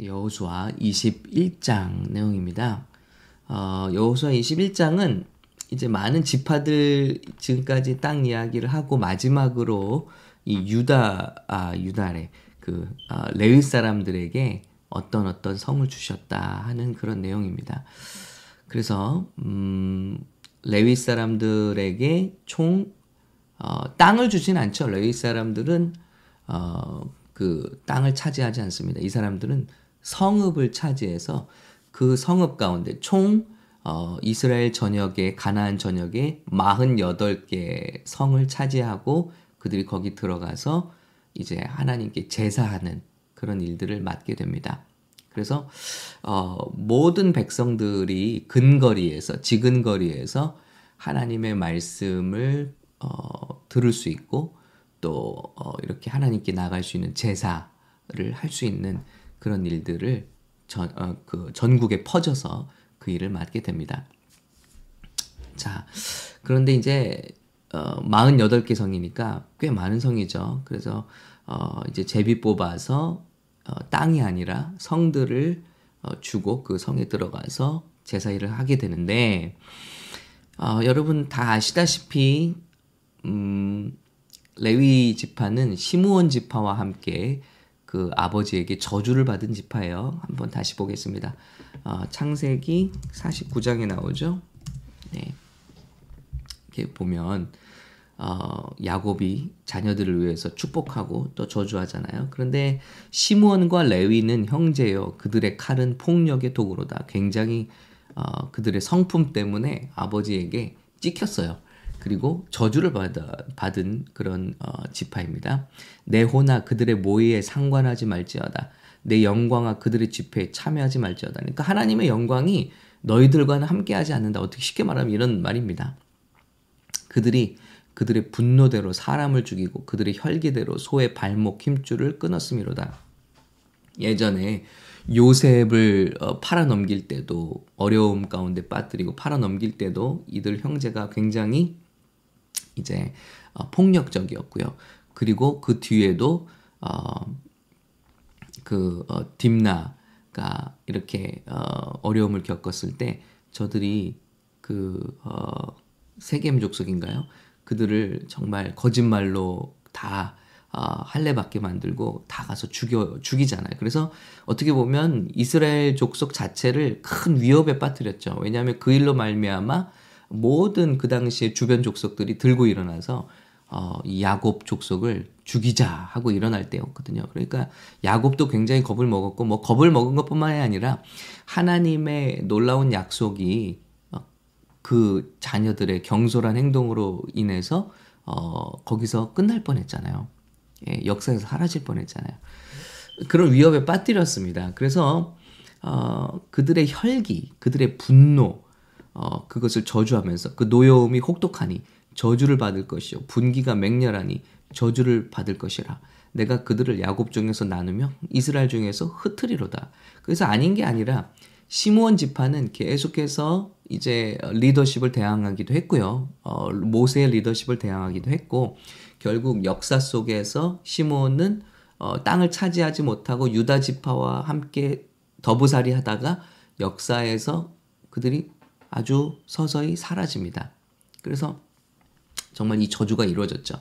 여호수아 21장 내용입니다. 어, 여호수아 21장은 이제 많은 지파들 지금까지 땅 이야기를 하고 마지막으로 이 유다 아 유다래 그 아, 레위 사람들에게 어떤 어떤 성을 주셨다 하는 그런 내용입니다. 그래서 음, 레위 사람들에게 총 어, 땅을 주진 않죠. 레위 사람들은 어, 그 땅을 차지하지 않습니다. 이 사람들은 성읍을 차지해서 그 성읍 가운데 총 어, 이스라엘 전역에 가나안 전역에 48개 성을 차지하고 그들이 거기 들어가서 이제 하나님께 제사하는 그런 일들을 맡게 됩니다. 그래서 어, 모든 백성들이 근거리에서 지근거리에서 하나님의 말씀을 어, 들을 수 있고 또 어, 이렇게 하나님께 나갈 수 있는 제사를 할 수 있는 그런 일들을 전, 어, 그 전국에 퍼져서 그 일을 맡게 됩니다. 자, 그런데 이제 어, 48개 성이니까 꽤 많은 성이죠. 그래서 어, 이제 제비 뽑아서 어, 땅이 아니라 성들을 어, 주고 그 성에 들어가서 제사 일을 하게 되는데 어, 여러분 다 아시다시피 음, 레위 지파는 시므온 지파와 함께 그 아버지에게 저주를 받은 지파예요. 한번 다시 보겠습니다. 어, 창세기 49장에 나오죠. 네. 이렇게 보면 어, 야곱이 자녀들을 위해서 축복하고 또 저주하잖아요. 그런데 시므온과 레위는 형제요. 그들의 칼은 폭력의 도구로다. 굉장히 어, 그들의 성품 때문에 아버지에게 찍혔어요. 그리고 저주를 받아, 받은 그런 어, 지파입니다. 내 호나 그들의 모의에 상관하지 말지어다. 내 영광아 그들의 집회에 참여하지 말지어다. 그러니까 하나님의 영광이 너희들과는 함께하지 않는다. 어떻게 쉽게 말하면 이런 말입니다. 그들이 그들의 분노대로 사람을 죽이고 그들의 혈기대로 소의 발목 힘줄을 끊었음이로다. 예전에 요셉을 어, 팔아 넘길 때도 어려움 가운데 빠뜨리고 팔아 넘길 때도 이들 형제가 굉장히 이제 어, 폭력적이었고요. 그리고 그 뒤에도 어, 그 어, 딥나가 이렇게 어, 어려움을 겪었을 때 저들이 그 어, 세겜 족속인가요? 그들을 정말 거짓말로 다 어, 할례받게 만들고 다 가서 죽여 죽이잖아요. 그래서 어떻게 보면 이스라엘 족속 자체를 큰 위협에 빠뜨렸죠. 왜냐하면 그 일로 말미암아 모든 그 당시에 주변 족속들이 들고 일어나서 어, 이 야곱 족속을 죽이자 하고 일어날 때였거든요. 그러니까 야곱도 굉장히 겁을 먹었고 뭐 겁을 먹은 것뿐만이 아니라 하나님의 놀라운 약속이 어, 그 자녀들의 경솔한 행동으로 인해서 어, 거기서 끝날 뻔했잖아요. 예, 역사에서 사라질 뻔했잖아요. 그런 위협에 빠뜨렸습니다. 그래서 어, 그들의 혈기, 그들의 분노, 어, 그것을 저주하면서 그 노여움이 혹독하니 저주를 받을 것이요 분기가 맹렬하니 저주를 받을 것이라 내가 그들을 야곱 중에서 나누며 이스라엘 중에서 흩트리로다. 그래서 아닌 게 아니라 시므온 지파는 계속해서 이제 리더십을 대항하기도 했고요. 어, 모세의 리더십을 대항하기도 했고 결국 역사 속에서 시므온은 어, 땅을 차지하지 못하고 유다 지파와 함께 더부살이 하다가 역사에서 그들이 아주 서서히 사라집니다. 그래서 정말 이 저주가 이루어졌죠.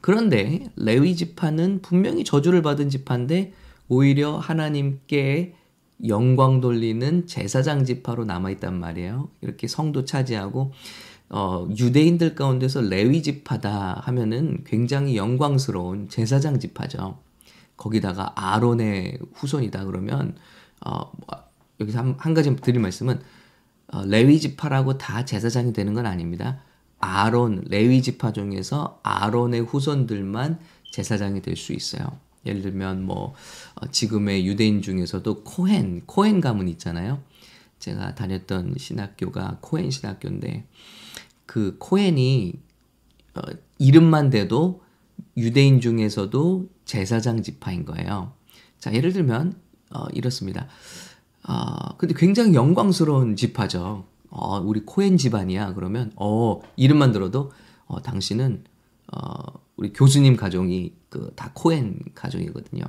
그런데 레위 지파는 분명히 저주를 받은 지파인데 오히려 하나님께 영광 돌리는 제사장 지파로 남아 있단 말이에요. 이렇게 성도 차지하고 어, 유대인들 가운데서 레위 지파다 하면은 굉장히 영광스러운 제사장 지파죠. 거기다가 아론의 후손이다 그러면 어, 여기서 한, 한 가지 드릴 말씀은 어, 레위 지파라고 다 제사장이 되는 건 아닙니다. 아론 레위 지파 중에서 아론의 후손들만 제사장이 될 수 있어요. 예를 들면 뭐 어, 지금의 유대인 중에서도 코헨 코헨 가문 있잖아요. 제가 다녔던 신학교가 코헨 신학교인데 그 코헨이 어, 이름만 돼도 유대인 중에서도 제사장 지파인 거예요. 자 예를 들면 어, 이렇습니다. 아, 근데 굉장히 영광스러운 지파죠. 어, 우리 코엔 집안이야. 그러면, 어, 이름만 들어도, 어, 당신은, 어, 우리 교수님 가정이 그 다 코엔 가정이거든요.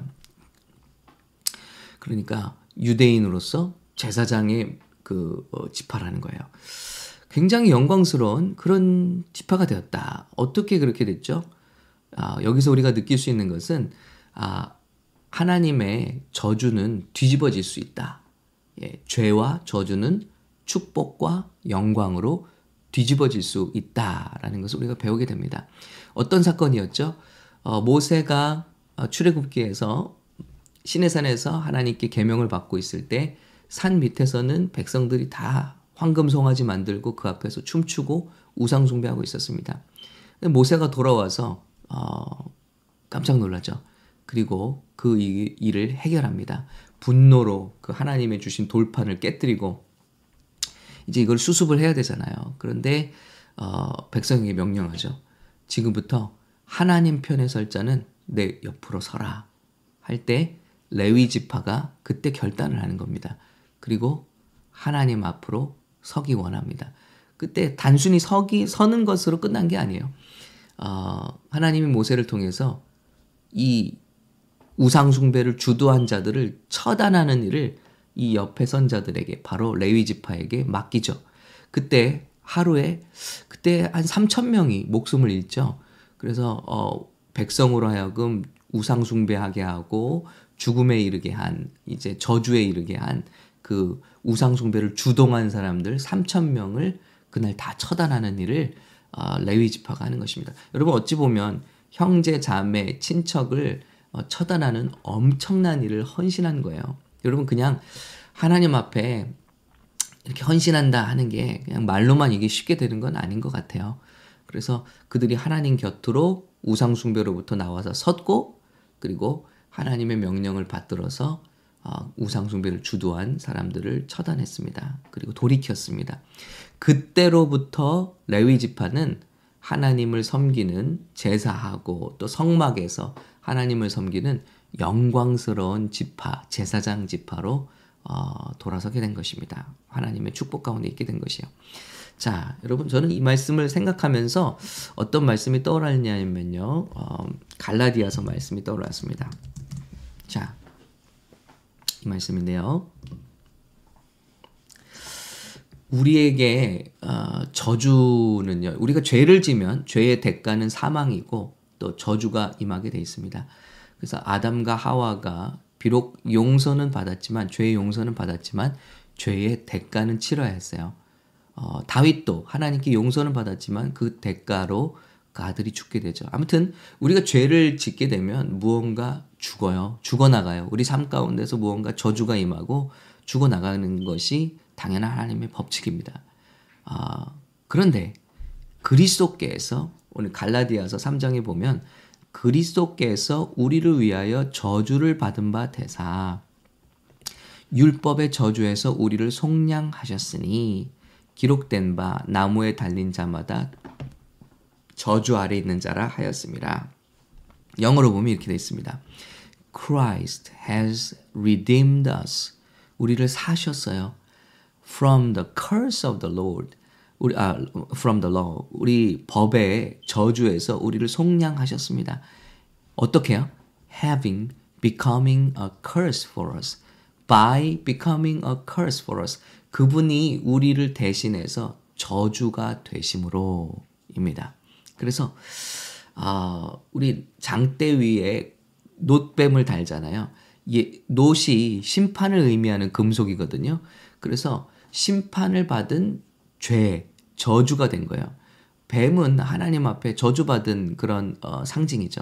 그러니까 유대인으로서 제사장의 그 어, 지파라는 거예요. 굉장히 영광스러운 그런 지파가 되었다. 어떻게 그렇게 됐죠? 아, 여기서 우리가 느낄 수 있는 것은 아, 하나님의 저주는 뒤집어질 수 있다. 예, 죄와 저주는 축복과 영광으로 뒤집어질 수 있다라는 것을 우리가 배우게 됩니다. 어떤 사건이었죠? 어, 모세가 어, 출애굽기에서 시내산에서 하나님께 계명을 받고 있을 때 산 밑에서는 백성들이 다 황금 송아지 만들고 그 앞에서 춤추고 우상 숭배하고 있었습니다. 모세가 돌아와서 어, 깜짝 놀라죠. 그리고 그 일을 해결합니다. 분노로 그 하나님의 주신 돌판을 깨뜨리고 이제 이걸 수습을 해야 되잖아요. 그런데 어, 백성에게 명령하죠. 지금부터 하나님 편에 설 자는 내 옆으로 서라 할 때 레위 지파가 그때 결단을 하는 겁니다. 그리고 하나님 앞으로 서기 원합니다. 그때 단순히 서기 서는 것으로 끝난 게 아니에요. 어, 하나님이 모세를 통해서 이 우상 숭배를 주도한 자들을 처단하는 일을 이 옆에 선자들에게 바로 레위 지파에게 맡기죠. 그때 하루에 그때 한 3천 명이 목숨을 잃죠. 그래서 어 백성으로 하여금 우상 숭배하게 하고 죽음에 이르게 한 이제 저주에 이르게 한 그 우상 숭배를 주동한 사람들 3천 명을 그날 다 처단하는 일을 어, 레위 지파가 하는 것입니다. 여러분 어찌 보면 형제 자매 친척을 어, 처단하는 엄청난 일을 헌신한 거예요. 여러분 그냥 하나님 앞에 이렇게 헌신한다 하는 게 그냥 말로만 이게 쉽게 되는 건 아닌 것 같아요. 그래서 그들이 하나님 곁으로 우상숭배로부터 나와서 섰고 그리고 하나님의 명령을 받들어서 어, 우상숭배를 주도한 사람들을 처단했습니다. 그리고 돌이켰습니다. 그때로부터 레위 지파는 하나님을 섬기는 제사하고 또 성막에서 하나님을 섬기는 영광스러운 지파, 제사장 지파로 어, 돌아서게 된 것입니다. 하나님의 축복 가운데 있게 된 것이요. 자, 여러분 저는 이 말씀을 생각하면서 어떤 말씀이 떠올랐냐면요. 어, 갈라디아서 말씀이 떠올랐습니다. 자, 이 말씀인데요. 우리에게 어, 저주는요. 우리가 죄를 지면 죄의 대가는 사망이고 또 저주가 임하게 돼 있습니다. 그래서 아담과 하와가 비록 용서는 받았지만 죄의 용서는 받았지만 죄의 대가는 치러야 했어요. 어, 다윗도 하나님께 용서는 받았지만 그 대가로 그 아들이 죽게 되죠. 아무튼 우리가 죄를 짓게 되면 무언가 죽어요. 죽어나가요. 우리 삶 가운데서 무언가 저주가 임하고 죽어나가는 것이 당연한 하나님의 법칙입니다. 아, 그런데 그리스도께서 오늘 갈라디아서 3장에 보면 그리스도께서 우리를 위하여 저주를 받은 바 되사 율법의 저주에서 우리를 속량하셨으니 기록된 바 나무에 달린 자마다 저주 아래 있는 자라 하였습니다. 영어로 보면 이렇게 되어 있습니다. Christ has redeemed us. 우리를 사셨어요. From the curse of the Lord. 우리 아 from the law. 우리 법의 저주에서 우리를 속량하셨습니다. 어떻게요? Having becoming a curse for us. By becoming a curse for us. 그분이 우리를 대신해서 저주가 되심으로입니다. 그래서 아, 우리 장대 위에 놋뱀을 달잖아요. 예, 놋이 심판을 의미하는 금속이거든요. 그래서 심판을 받은 죄, 저주가 된 거예요. 뱀은 하나님 앞에 저주받은 그런 어, 상징이죠.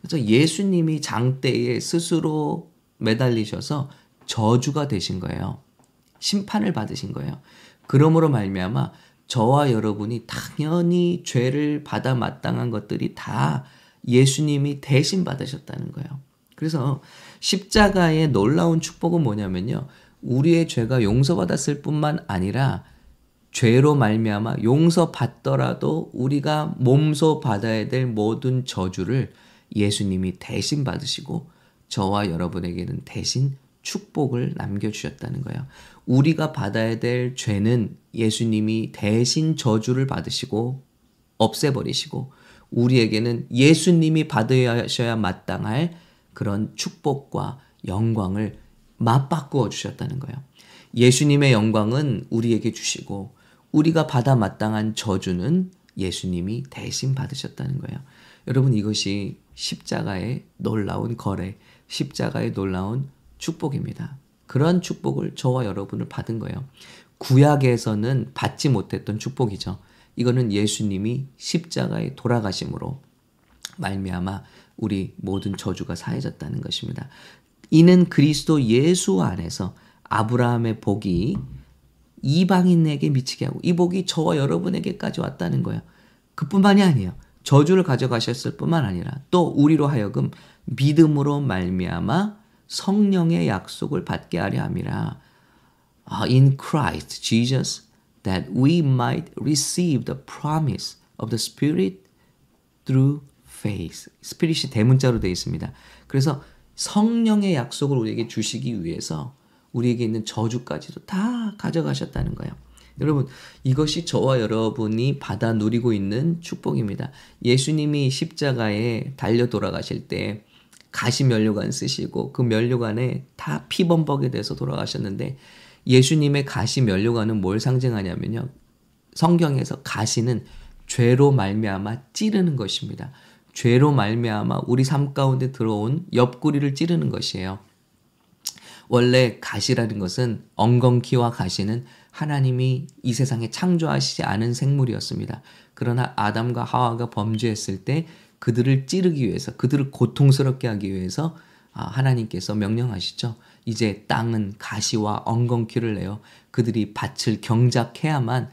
그래서 예수님이 장대에 스스로 매달리셔서 저주가 되신 거예요. 심판을 받으신 거예요. 그러므로 말미암아 저와 여러분이 당연히 죄를 받아 마땅한 것들이 다 예수님이 대신 받으셨다는 거예요. 그래서 십자가의 놀라운 축복은 뭐냐면요. 우리의 죄가 용서받았을 뿐만 아니라 죄로 말미암아 용서받더라도 우리가 몸소 받아야 될 모든 저주를 예수님이 대신 받으시고 저와 여러분에게는 대신 축복을 남겨주셨다는 거예요. 우리가 받아야 될 죄는 예수님이 대신 저주를 받으시고 없애버리시고 우리에게는 예수님이 받으셔야 마땅할 그런 축복과 영광을 맞바꾸어 주셨다는 거예요. 예수님의 영광은 우리에게 주시고 우리가 받아 마땅한 저주는 예수님이 대신 받으셨다는 거예요. 여러분 이것이 십자가의 놀라운 거래, 십자가의 놀라운 축복입니다. 그런 축복을 저와 여러분을 받은 거예요. 구약에서는 받지 못했던 축복이죠. 이거는 예수님이 십자가에 돌아가심으로 말미암아 우리 모든 저주가 사해졌다는 것입니다. 이는 그리스도 예수 안에서 아브라함의 복이 이방인에게 미치게 하고 이 복이 저와 여러분에게까지 왔다는 거예요. 그뿐만이 아니에요. 저주를 가져가셨을 뿐만 아니라 또 우리로 하여금 믿음으로 말미암아 성령의 약속을 받게 하려 함이라. In Christ Jesus that we might receive the promise of the Spirit through faith. 스피릿이 대문자로 되어 있습니다. 그래서 성령의 약속을 우리에게 주시기 위해서 우리에게 있는 저주까지도 다 가져가셨다는 거예요. 여러분, 이것이 저와 여러분이 받아 누리고 있는 축복입니다. 예수님이 십자가에 달려 돌아가실 때 가시 면류관 쓰시고 그 면류관에 다 피범벅이 돼서 돌아가셨는데 예수님의 가시 면류관은 뭘 상징하냐면요. 성경에서 가시는 죄로 말미암아 찌르는 것입니다. 죄로 말미암아 우리 삶 가운데 들어온 옆구리를 찌르는 것이에요. 원래 가시라는 것은 엉겅퀴와 가시는 하나님이 이 세상에 창조하시지 않은 생물이었습니다. 그러나 아담과 하와가 범죄했을 때 그들을 찌르기 위해서, 그들을 고통스럽게 하기 위해서 아, 하나님께서 명령하시죠. 이제 땅은 가시와 엉겅퀴를 내어 그들이 밭을 경작해야만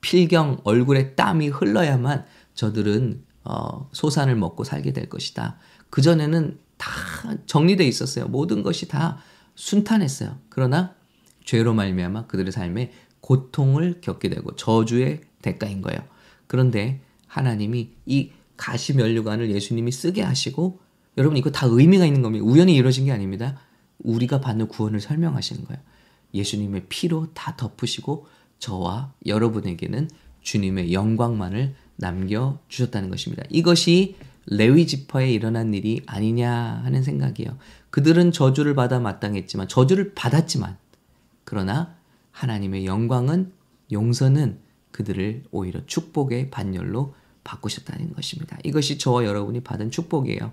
필경 얼굴에 땀이 흘러야만 저들은 어, 소산을 먹고 살게 될 것이다. 그 전에는 다 정리돼 있었어요. 모든 것이 다 순탄했어요. 그러나 죄로 말미암아 그들의 삶에 고통을 겪게 되고 저주의 대가인 거예요. 그런데 하나님이 이 가시 면류관을 예수님이 쓰게 하시고 여러분 이거 다 의미가 있는 겁니다. 우연히 이루어진 게 아닙니다. 우리가 받는 구원을 설명하시는 거예요. 예수님의 피로 다 덮으시고 저와 여러분에게는 주님의 영광만을 남겨 주셨다는 것입니다. 이것이 레위 지파에 일어난 일이 아니냐 하는 생각이에요. 그들은 저주를 받아 마땅했지만 저주를 받았지만 그러나 하나님의 영광은 용서는 그들을 오히려 축복의 반열로 바꾸셨다는 것입니다. 이것이 저와 여러분이 받은 축복이에요.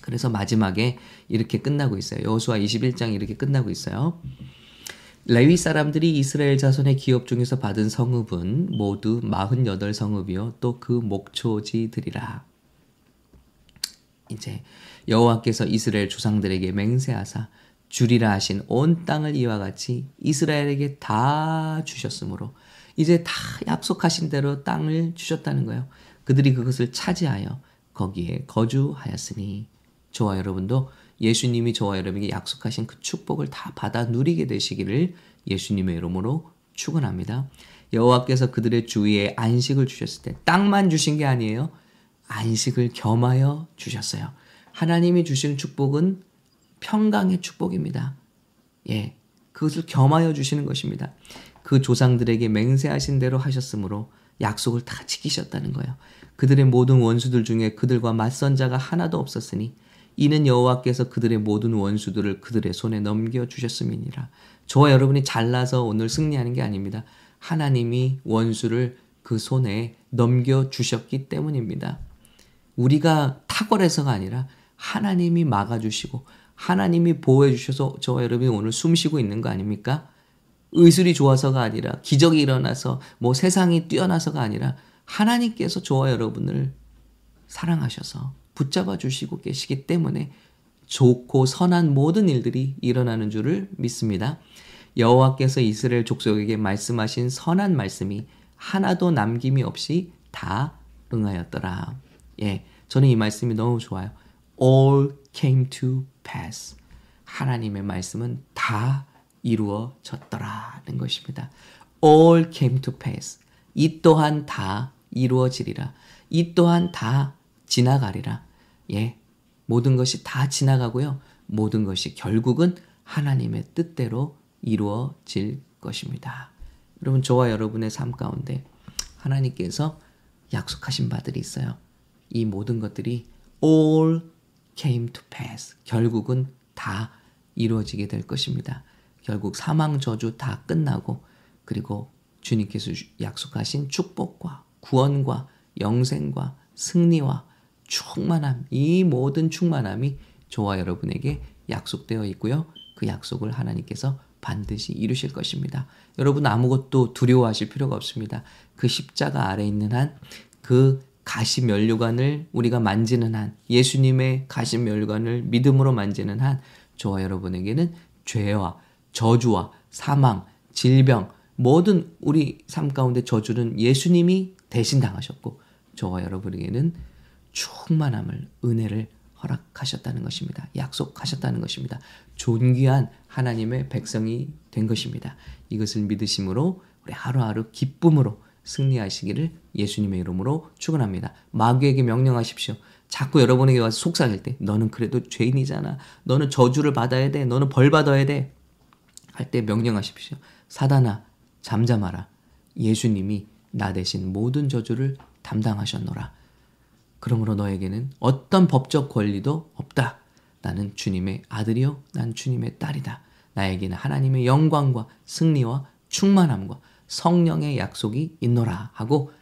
그래서 마지막에 이렇게 끝나고 있어요. 여호수아 21장 이렇게 끝나고 있어요. 레위 사람들이 이스라엘 자손의 기업 중에서 받은 성읍은 모두 48 성읍이요 또 그 목초지들이라. 이제 여호와께서 이스라엘 조상들에게 맹세하사 주리라 하신 온 땅을 이와 같이 이스라엘에게 다 주셨으므로 이제 다 약속하신 대로 땅을 주셨다는 거예요. 그들이 그것을 차지하여 거기에 거주하였으니 저와 여러분도 예수님이 저와 여러분에게 약속하신 그 축복을 다 받아 누리게 되시기를 예수님의 이름으로 축원합니다. 여호와께서 그들의 주위에 안식을 주셨을 때 땅만 주신 게 아니에요. 안식을 겸하여 주셨어요. 하나님이 주시는 축복은 평강의 축복입니다. 예. 그것을 겸하여 주시는 것입니다. 그 조상들에게 맹세하신 대로 하셨으므로 약속을 다 지키셨다는 거예요. 그들의 모든 원수들 중에 그들과 맞선 자가 하나도 없었으니 이는 여호와께서 그들의 모든 원수들을 그들의 손에 넘겨 주셨음이니라. 저와 여러분이 잘나서 오늘 승리하는 게 아닙니다. 하나님이 원수를 그 손에 넘겨 주셨기 때문입니다. 우리가 탁월해서가 아니라 하나님이 막아 주시고 하나님이 보호해 주셔서 저와 여러분이 오늘 숨 쉬고 있는 거 아닙니까? 의술이 좋아서가 아니라 기적이 일어나서 뭐 세상이 뛰어나서가 아니라 하나님께서 저와 여러분을 사랑하셔서 붙잡아 주시고 계시기 때문에 좋고 선한 모든 일들이 일어나는 줄을 믿습니다. 여호와께서 이스라엘 족속에게 말씀하신 선한 말씀이 하나도 남김이 없이 다 응하였더라. 예, 저는 이 말씀이 너무 좋아요. All came to pass. 하나님의 말씀은 다 이루어졌더라는 것입니다. All came to pass. 이 또한 다 이루어지리라. 이 또한 다 지나가리라. 예. 모든 것이 다 지나가고요. 모든 것이 결국은 하나님의 뜻대로 이루어질 것입니다. 여러분, 저와 여러분의 삶 가운데 하나님께서 약속하신 바들이 있어요. 이 모든 것들이 all came to pass. 결국은 다 이루어지게 될 것입니다. 결국 사망 저주 다 끝나고 그리고 주님께서 약속하신 축복과 구원과 영생과 승리와 충만함, 이 모든 충만함이 저와 여러분에게 약속되어 있고요. 그 약속을 하나님께서 반드시 이루실 것입니다. 여러분 아무것도 두려워하실 필요가 없습니다. 그 십자가 아래 있는 한 그 가시 면류관을 우리가 만지는 한 예수님의 가시 면류관을 믿음으로 만지는 한 저와 여러분에게는 죄와 저주와 사망, 질병 모든 우리 삶 가운데 저주는 예수님이 대신 당하셨고 저와 여러분에게는 충만함을 은혜를 허락하셨다는 것입니다. 약속하셨다는 것입니다. 존귀한 하나님의 백성이 된 것입니다. 이것을 믿으심으로 우리 하루하루 기쁨으로 승리하시기를 예수님의 이름으로 축원합니다. 마귀에게 명령하십시오. 자꾸 여러분에게 와서 속삭일 때 너는 그래도 죄인이잖아. 너는 저주를 받아야 돼. 너는 벌 받아야 돼. 할 때 명령하십시오. 사단아 잠잠하라. 예수님이 나 대신 모든 저주를 담당하셨노라. 그러므로 너에게는 어떤 법적 권리도 없다. 나는 주님의 아들이요. 난 주님의 딸이다. 나에게는 하나님의 영광과 승리와 충만함과 성령의 약속이 있노라 하고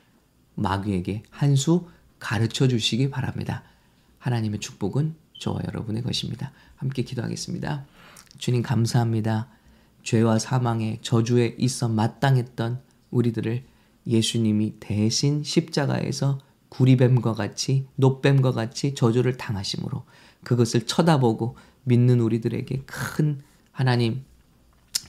마귀에게 한 수 가르쳐 주시기 바랍니다. 하나님의 축복은 저와 여러분의 것입니다. 함께 기도하겠습니다. 주님 감사합니다. 죄와 사망의 저주에 있어 마땅했던 우리들을 예수님이 대신 십자가에서 구리뱀과 같이 노뱀과 같이 저주를 당하심으로 그것을 쳐다보고 믿는 우리들에게 큰 하나님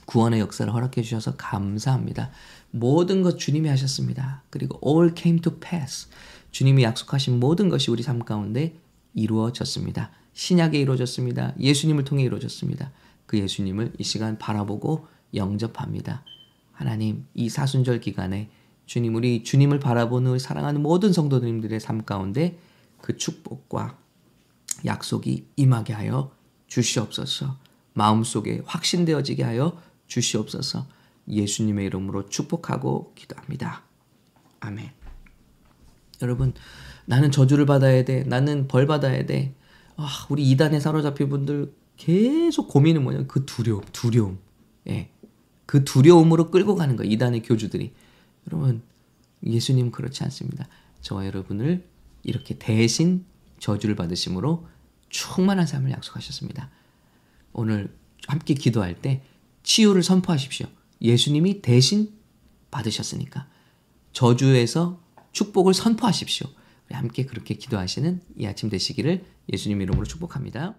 구원의 역사를 허락해 주셔서 감사합니다. 모든 것 주님이 하셨습니다. 그리고 all came to pass. 주님이 약속하신 모든 것이 우리 삶 가운데 이루어졌습니다. 신약에 이루어졌습니다. 예수님을 통해 이루어졌습니다. 그 예수님을 이 시간 바라보고 영접합니다. 하나님, 이 사순절 기간에 주님, 우리 주님을 바라보는 사랑하는 모든 성도님들의 삶 가운데 그 축복과 약속이 임하게 하여 주시옵소서. 마음속에 확신되어지게 하여 주시옵소서. 예수님의 이름으로 축복하고 기도합니다. 아멘. 여러분, 나는 저주를 받아야 돼. 나는 벌 받아야 돼. 아, 우리 이단에 사로잡힌 분들 계속 고민은 뭐냐? 그 두려움, 두려움. 예. 그 두려움으로 끌고 가는 거예요. 이단의 교주들이. 여러분, 예수님 그렇지 않습니다. 저와 여러분을 이렇게 대신 저주를 받으심으로 충만한 삶을 약속하셨습니다. 오늘 함께 기도할 때 치유를 선포하십시오. 예수님이 대신 받으셨으니까. 저주에서 축복을 선포하십시오. 함께 그렇게 기도하시는 이 아침 되시기를 예수님 이름으로 축복합니다.